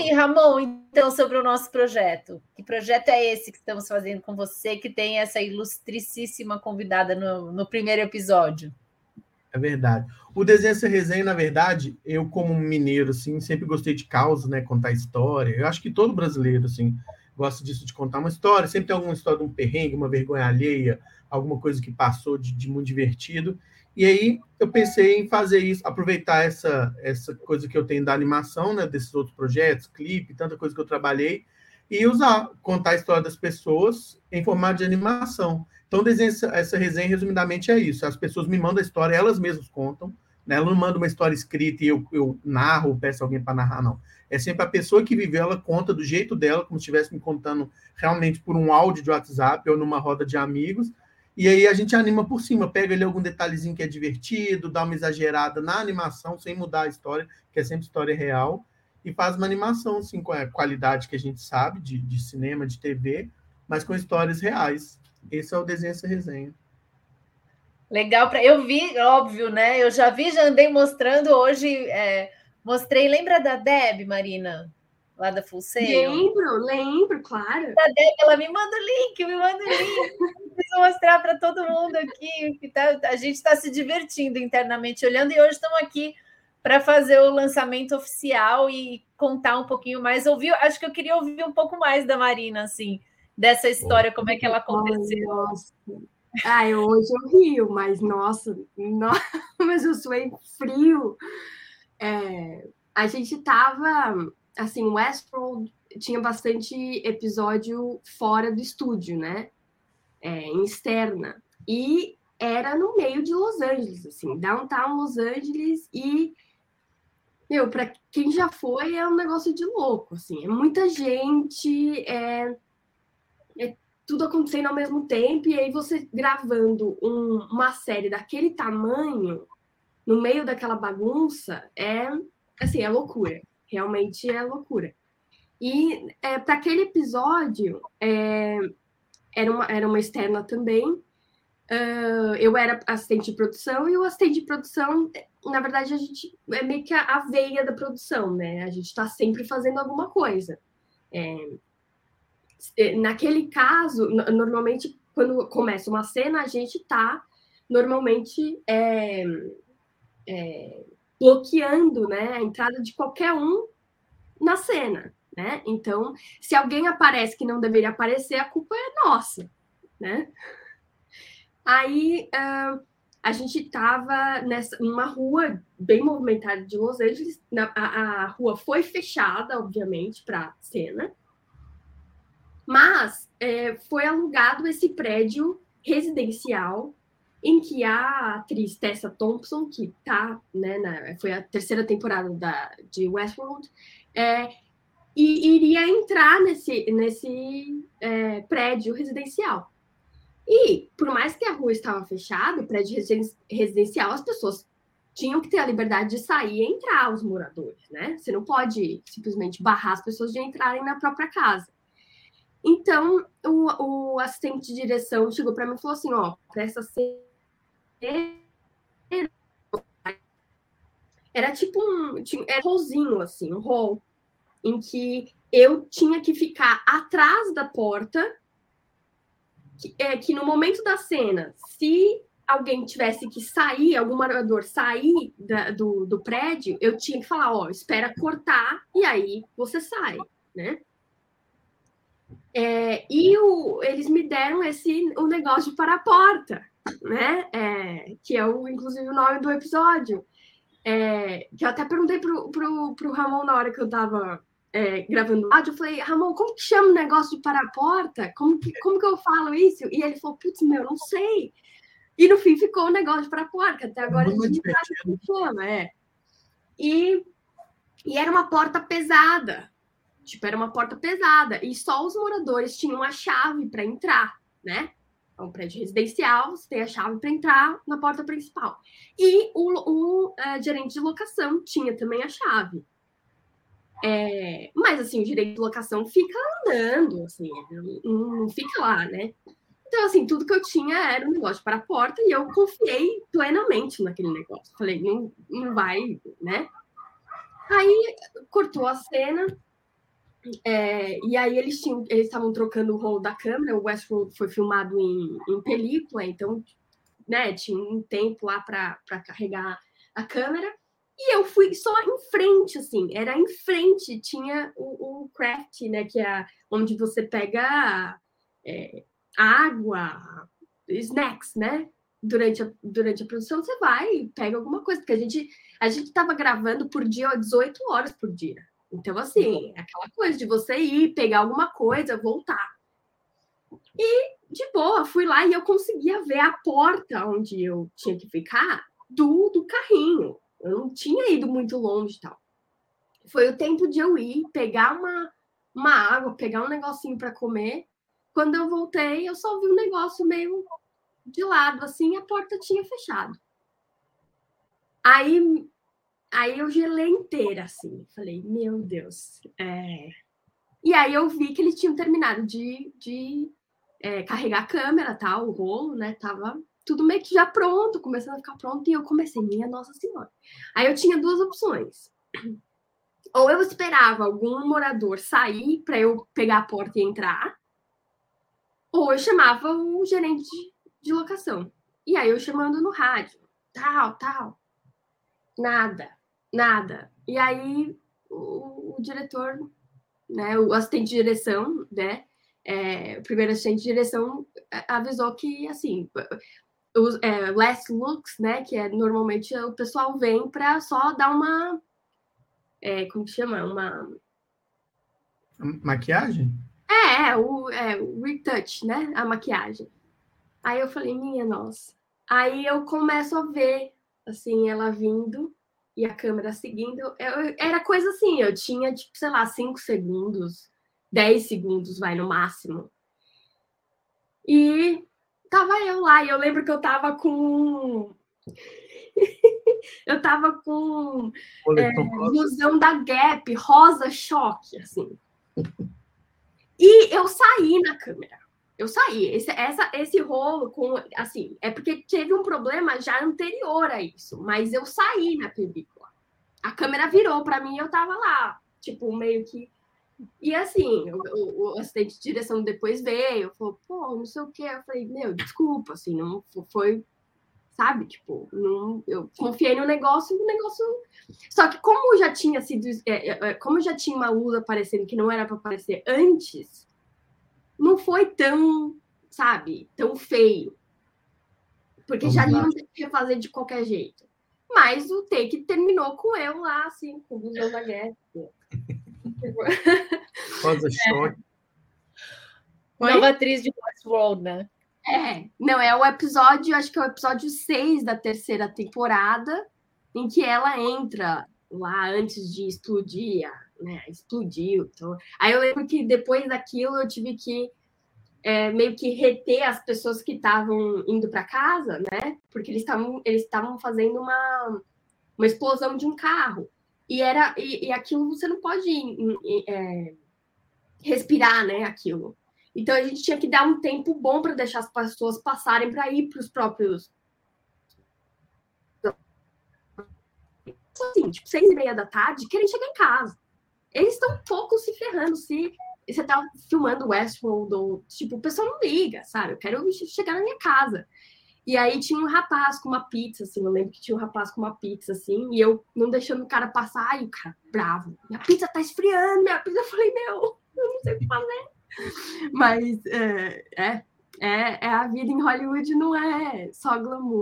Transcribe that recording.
aí, Ramon, então, sobre o nosso projeto. Que projeto é esse que estamos fazendo com você, que tem essa ilustricíssima convidada no, no primeiro episódio? É verdade. O Desenho Essa Resenha, na verdade, eu, como mineiro, assim, sempre gostei de causa, né? Contar história. Eu acho que todo brasileiro, assim, gosta disso, de contar uma história. Sempre tem alguma história de um perrengue, uma vergonha alheia, alguma coisa que passou de, de muito divertido. E aí eu pensei em fazer isso, aproveitar essa, essa coisa que eu tenho da animação, né, desses outros projetos, clipe, tanta coisa que eu trabalhei, e usar, contar a história das pessoas em formato de animação. Então, essa, essa resenha, resumidamente, é isso. As pessoas me mandam a história, elas mesmas contam. Né? Ela não manda uma história escrita e eu, eu narro, peço alguém para narrar, não. É sempre a pessoa que viveu, ela conta do jeito dela, como se estivesse me contando realmente por um áudio de WhatsApp ou numa roda de amigos, e aí a gente anima por cima, pega ali algum detalhezinho que é divertido, dá uma exagerada na animação, sem mudar a história, que é sempre história real, e faz uma animação, assim, com a qualidade que a gente sabe de, de cinema, de TV, mas com histórias reais. Esse é o desenho essa resenha. Legal, para eu vi, óbvio, né? Eu já vi, já andei mostrando hoje. É, mostrei, lembra da Deb, Marina? Lá da Full Sail? Lembro, lembro, claro. Da Deb, ela me manda o link, me manda o link. Preciso mostrar para todo mundo aqui. Que tá, a gente está se divertindo internamente olhando, e hoje estamos aqui para fazer o lançamento oficial e contar um pouquinho mais. Ouvir, acho que eu queria ouvir um pouco mais da Marina, assim dessa história, como é que ela aconteceu. Nossa. Ah, eu, hoje eu rio, mas nossa, nossa mas eu suei frio. É, a gente tava, assim, Westworld tinha bastante episódio fora do estúdio, né? É, em externa. E era no meio de Los Angeles, assim, downtown Los Angeles e meu, para quem já foi é um negócio de louco, assim, é muita gente, é é tudo acontecendo ao mesmo tempo, e aí você gravando um, uma série daquele tamanho, no meio daquela bagunça, é assim, é loucura. Realmente é loucura. E é, para aquele episódio, é, era, uma, era uma externa também. Uh, eu era assistente de produção e o assistente de produção, na verdade, a gente é meio que a, a veia da produção, né? A gente está sempre fazendo alguma coisa. É, naquele caso, normalmente, quando começa uma cena, a gente está normalmente é, é, bloqueando né, a entrada de qualquer um na cena. Né? Então, se alguém aparece que não deveria aparecer, a culpa é nossa. Né? Aí uh, a gente estava numa rua bem movimentada de Los Angeles. Na, a, a rua foi fechada, obviamente, para cena. Mas é, foi alugado esse prédio residencial em que a atriz Tessa Thompson, que tá, né, na, foi a terceira temporada da, de Westworld, é, e iria entrar nesse, nesse é, prédio residencial. E, por mais que a rua estava fechada, o prédio residencial, as pessoas tinham que ter a liberdade de sair e entrar, os moradores, né? Você não pode simplesmente barrar as pessoas de entrarem na própria casa. Então, o, o assistente de direção chegou para mim e falou assim: ó, para essa cena. Era tipo um. Era um rolzinho, assim, um rol, em que eu tinha que ficar atrás da porta, que, é, que no momento da cena, se alguém tivesse que sair, algum morador sair da, do, do prédio, eu tinha que falar, ó, espera cortar e aí você sai, né? É, e o, eles me deram esse o negócio para a porta, né? É, que é o, inclusive o nome do episódio. É, que eu até perguntei pro, pro, pro Ramon na hora que eu estava é, gravando o áudio, eu falei, Ramon, como que chama o negócio de para a porta? Como que, como que eu falo isso? E ele falou, putz, meu, não sei. E no fim ficou o negócio de para a porta, até agora a gente não sabe como chama, é. E, e era uma porta pesada, Tipo, era uma porta pesada e só os moradores tinham a chave para entrar, né? É um prédio residencial, você tem a chave para entrar na porta principal. E o, o uh, gerente de locação tinha também a chave. É, mas, assim, o gerente de locação fica andando, assim, não fica lá, né? Então, assim, tudo que eu tinha era um negócio para a porta e eu confiei plenamente naquele negócio. Falei, não, não vai, né? Aí cortou a cena, É, e aí eles tinham, eles estavam trocando o rolo da câmera. O Westworld foi filmado em, em película, então, né, tinha um tempo lá para carregar a câmera. E eu fui só em frente, assim, era em frente, tinha o, o craft, né, que é onde você pega é, água, snacks, né? Durante a, durante a produção, você vai e pega alguma coisa, porque a gente a gente gravando por dia 18 horas por dia. Então, assim, aquela coisa de você ir, pegar alguma coisa, voltar. E, de boa, fui lá e eu conseguia ver a porta onde eu tinha que ficar do, do carrinho. Eu não tinha ido muito longe e tal. Foi o tempo de eu ir, pegar uma, uma água, pegar um negocinho para comer. Quando eu voltei, eu só vi um negócio meio de lado, assim, a porta tinha fechado. Aí, aí eu gelei inteira, assim. Falei, meu Deus. É... E aí eu vi que eles tinham terminado de, de é, carregar a câmera, tá? O rolo, né? Tava tudo meio que já pronto, começando a ficar pronto, e eu comecei, minha Nossa Senhora. Aí eu tinha duas opções. Ou eu esperava algum morador sair para eu pegar a porta e entrar, ou eu chamava o gerente de locação. E aí eu chamando no rádio, tal, tal. Nada, nada. E aí o, o diretor, né, o assistente de direção, né, é, o primeiro assistente de direção avisou que, assim, os é, last looks, né, que é normalmente o pessoal vem para só dar uma, é, como que chama, uma maquiagem? É, é o, é, o retouch, né, a maquiagem. Aí eu falei, minha nossa. Aí eu começo a ver, assim, ela vindo e a câmera seguindo. Eu, era coisa assim, eu tinha, tipo, sei lá, 5 segundos, 10 segundos, vai, no máximo. E tava eu lá, e eu lembro que eu tava com. eu tava com é, blusão da Gap, rosa choque, assim. E eu saí na câmera. Eu saí. Esse, essa, esse rolo com. Assim, é porque teve um problema já anterior a isso, mas eu saí na película. A câmera virou para mim e eu tava lá, tipo, meio que. E assim, o, o, assistente de direção depois veio, falou, pô, não sei o quê. Eu falei, meu, desculpa, assim, não foi. Sabe? Tipo, não, eu confiei no negócio e o negócio. Só que, como já tinha sido. É, é, é como já tinha uma luz aparecendo que não era para aparecer antes, não foi tão, sabe, tão feio. Porque Vamos já iam ter que fazer de qualquer jeito. Mas o take terminou com eu lá, assim, com o busão da guerra. Rosa é. choque. Nova atriz de Westworld, né? É, não, é o episódio, acho que é o episódio 6 da terceira temporada, em que ela entra lá antes de explodir né, explodiu. Então... Aí eu lembro que depois daquilo eu tive que é, meio que reter as pessoas que estavam indo para casa, né? Porque eles estavam eles estavam fazendo uma, uma explosão de um carro. E era e, e aquilo você não pode é, respirar, né? Aquilo. Então a gente tinha que dar um tempo bom para deixar as pessoas passarem para ir para os próprios assim, tipo, seis e meia da tarde, querem chegar em casa eles estão um pouco se ferrando. Se você tá filmando Westworld, ou, tipo, o pessoal não liga, sabe? Eu quero chegar na minha casa. E aí tinha um rapaz com uma pizza, assim, eu lembro que tinha um rapaz com uma pizza, assim, e eu não deixando o cara passar, e o cara, bravo, minha pizza tá esfriando, minha pizza, eu falei, meu, eu não sei o que fazer. Mas, é, é, é, é a vida em Hollywood, não é só glamour.